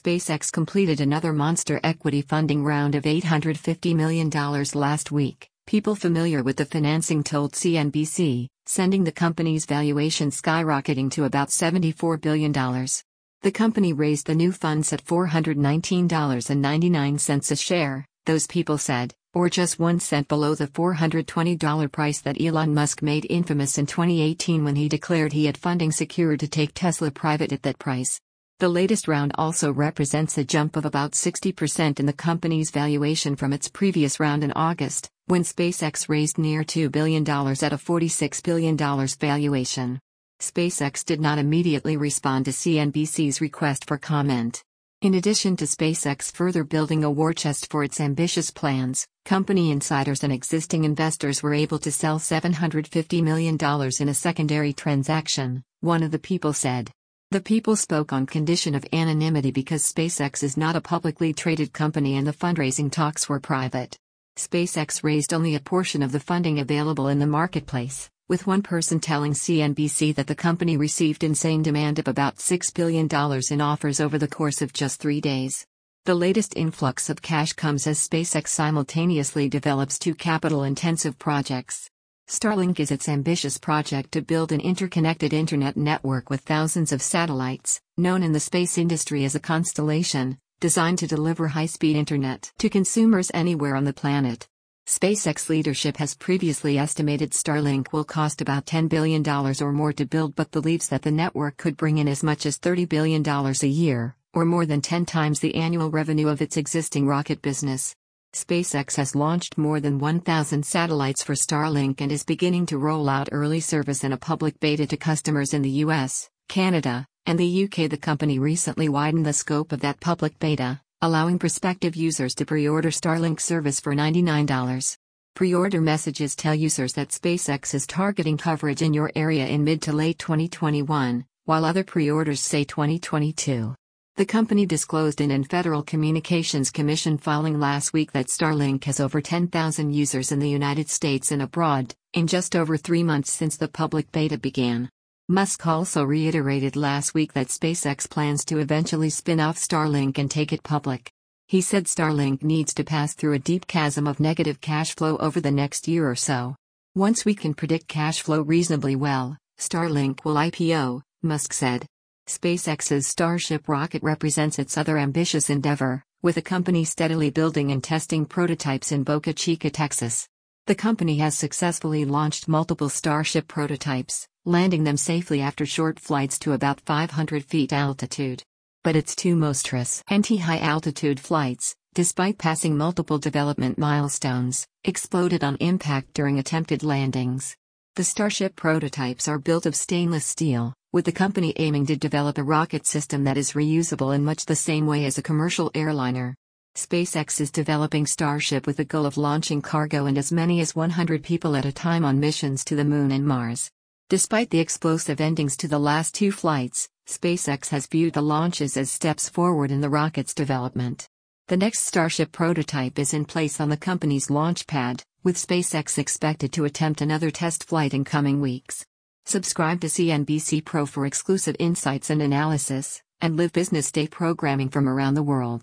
SpaceX completed another monster equity funding round of $850 million last week, people familiar with the financing told CNBC, sending the company's valuation skyrocketing to about $74 billion. The company raised the new funds at $419.99 a share, those people said, or just one cent below the $420 price that Elon Musk made infamous in 2018 when he declared he had funding secured to take Tesla private at that price. The latest round also represents a jump of about 60% in the company's valuation from its previous round in August, when SpaceX raised near $2 billion at a $46 billion valuation. SpaceX did not immediately respond to CNBC's request for comment. In addition to SpaceX further building a war chest for its ambitious plans, company insiders and existing investors were able to sell $750 million in a secondary transaction, one of the people said. The people spoke on condition of anonymity because SpaceX is not a publicly traded company and the fundraising talks were private. SpaceX raised only a portion of the funding available in the marketplace, with one person telling CNBC that the company received insane demand of about $6 billion in offers over the course of just three days. The latest influx of cash comes as SpaceX simultaneously develops two capital intensive projects. Starlink is its ambitious project to build an interconnected internet network with thousands of satellites, known in the space industry as a constellation, designed to deliver high speed internet to consumers anywhere on the planet. SpaceX leadership has previously estimated Starlink will cost about $10 billion or more to build but believes that the network could bring in as much as $30 billion a year, or more than 10 times the annual revenue of its existing rocket business. SpaceX has launched more than 1,000 satellites for Starlink and is beginning to roll out early service in a public beta to customers in the US, Canada, and the UK. The company recently widened the scope of that public beta, allowing prospective users to pre order Starlink service for $99. Pre order messages tell users that SpaceX is targeting coverage in your area in mid to late 2021, while other pre orders say 2022. The company disclosed in an Federal Communications Commission filing last week that Starlink has over 10,000 users in the United States and abroad, in just over three months since the public beta began. Musk also reiterated last week that SpaceX plans to eventually spin off Starlink and take it public. He said Starlink needs to pass through a deep chasm of negative cash flow over the next year or so. Once we can predict cash flow reasonably well, Starlink will IPO, Musk said. SpaceX's Starship rocket represents its other ambitious endeavor, with the company steadily building and testing prototypes in Boca Chica, Texas. The company has successfully launched multiple Starship prototypes, landing them safely after short flights to about 500 feet altitude. But its two monstrous anti-high altitude flights, despite passing multiple development milestones, exploded on impact during attempted landings. The Starship prototypes are built of stainless steel, with the company aiming to develop a rocket system that is reusable in much the same way as a commercial airliner. SpaceX is developing Starship with the goal of launching cargo and as many as 100 people at a time on missions to the Moon and Mars. Despite the explosive endings to the last two flights, SpaceX has viewed the launches as steps forward in the rocket's development. The next Starship prototype is in place on the company's launch pad, with SpaceX expected to attempt another test flight in coming weeks. Subscribe to CNBC Pro for exclusive insights and analysis, and live business day programming from around the world.